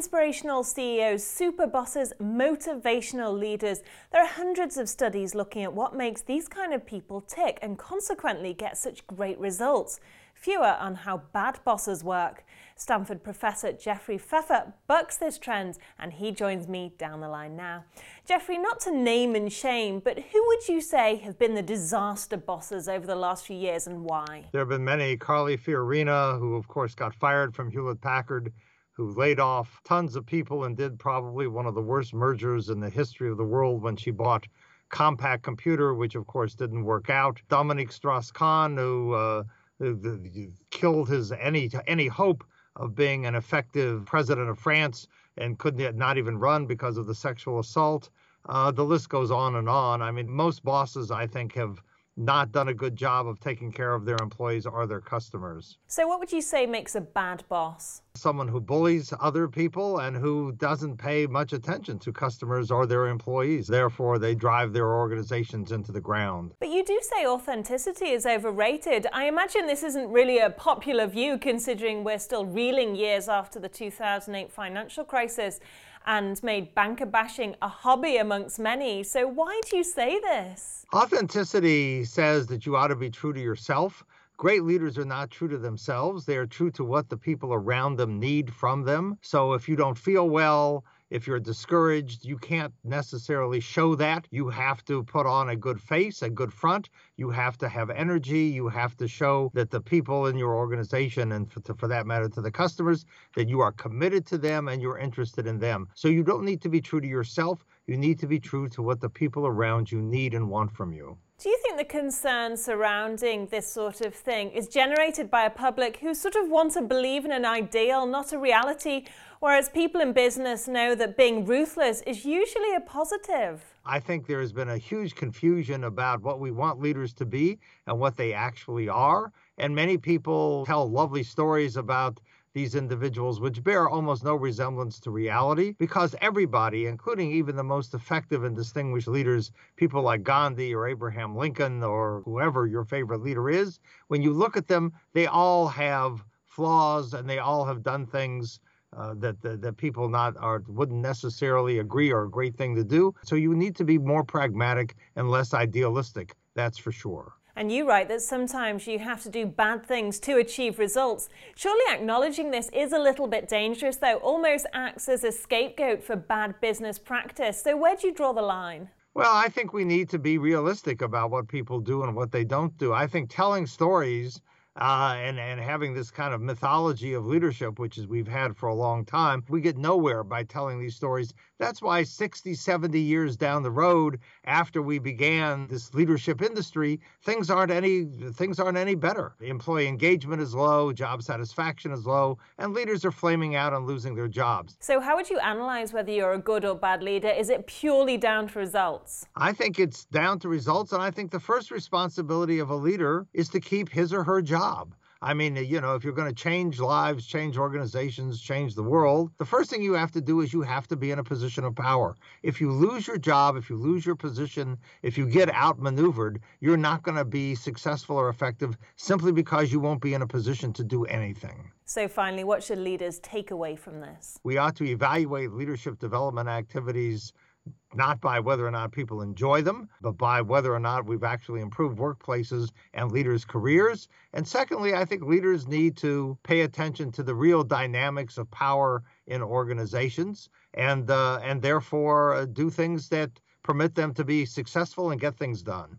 inspirational CEOs, super bosses, motivational leaders. There are hundreds of studies looking at what makes these kind of people tick and consequently get such great results. Fewer on how bad bosses work. Stanford professor Jeffrey Pfeffer bucks this trend and he joins me down the line now. Jeffrey, not to name and shame, but who would you say have been the disaster bosses over the last few years and why? There have been many. Carly Fiorina, who of course got fired from Hewlett Packard who laid off tons of people and did probably one of the worst mergers in the history of the world when she bought Compaq Computer, which of course didn't work out. Dominique Strauss-Kahn, who, uh, killed his any any hope of being an effective president of France and could not even run because of the sexual assault. Uh, the list goes on and on. I mean, most bosses, I think, have not done a good job of taking care of their employees or their customers. So, what would you say makes a bad boss? Someone who bullies other people and who doesn't pay much attention to customers or their employees. Therefore, they drive their organizations into the ground. But you do say authenticity is overrated. I imagine this isn't really a popular view considering we're still reeling years after the 2008 financial crisis and made banker bashing a hobby amongst many. So, why do you say this? Authenticity says that you ought to be true to yourself. Great leaders are not true to themselves. They are true to what the people around them need from them. So, if you don't feel well, if you're discouraged, you can't necessarily show that. You have to put on a good face, a good front. You have to have energy. You have to show that the people in your organization, and for, for, that matter, to the customers, that you are committed to them and you're interested in them. So you don't need to be true to yourself. You need to be true to what the people around you need and want from you. Do you think the concern surrounding this sort of thing is generated by a public who sort of want to believe in an ideal, not a reality, whereas people in business know that being ruthless is usually a positive? I think there has been a huge confusion about what we want leaders to be and what they actually are. And many people tell lovely stories about these individuals, which bear almost no resemblance to reality, because everybody, including even the most effective and distinguished leaders, people like Gandhi or Abraham Lincoln or whoever your favorite leader is, when you look at them, they all have flaws and they all have done things uh, that, that, that people not are wouldn't necessarily agree are a great thing to do. So you need to be more pragmatic and less idealistic. That's for sure. And you write that sometimes you have to do bad things to achieve results. Surely acknowledging this is a little bit dangerous, though, almost acts as a scapegoat for bad business practice. So, where do you draw the line? Well, I think we need to be realistic about what people do and what they don't do. I think telling stories uh, and and having this kind of mythology of leadership, which is we've had for a long time, we get nowhere by telling these stories. That's why 60, 70 years down the road, after we began this leadership industry, things aren't any things aren't any better. Employee engagement is low, job satisfaction is low, and leaders are flaming out and losing their jobs. So, how would you analyze whether you're a good or bad leader? Is it purely down to results? I think it's down to results, and I think the first responsibility of a leader is to keep his or her job job. I mean, you know, if you're going to change lives, change organizations, change the world, the first thing you have to do is you have to be in a position of power. If you lose your job, if you lose your position, if you get outmaneuvered, you're not going to be successful or effective simply because you won't be in a position to do anything. So, finally, what should leaders take away from this? We ought to evaluate leadership development activities not by whether or not people enjoy them, but by whether or not we've actually improved workplaces and leaders' careers. And secondly, I think leaders need to pay attention to the real dynamics of power in organizations and uh, and therefore uh, do things that permit them to be successful and get things done.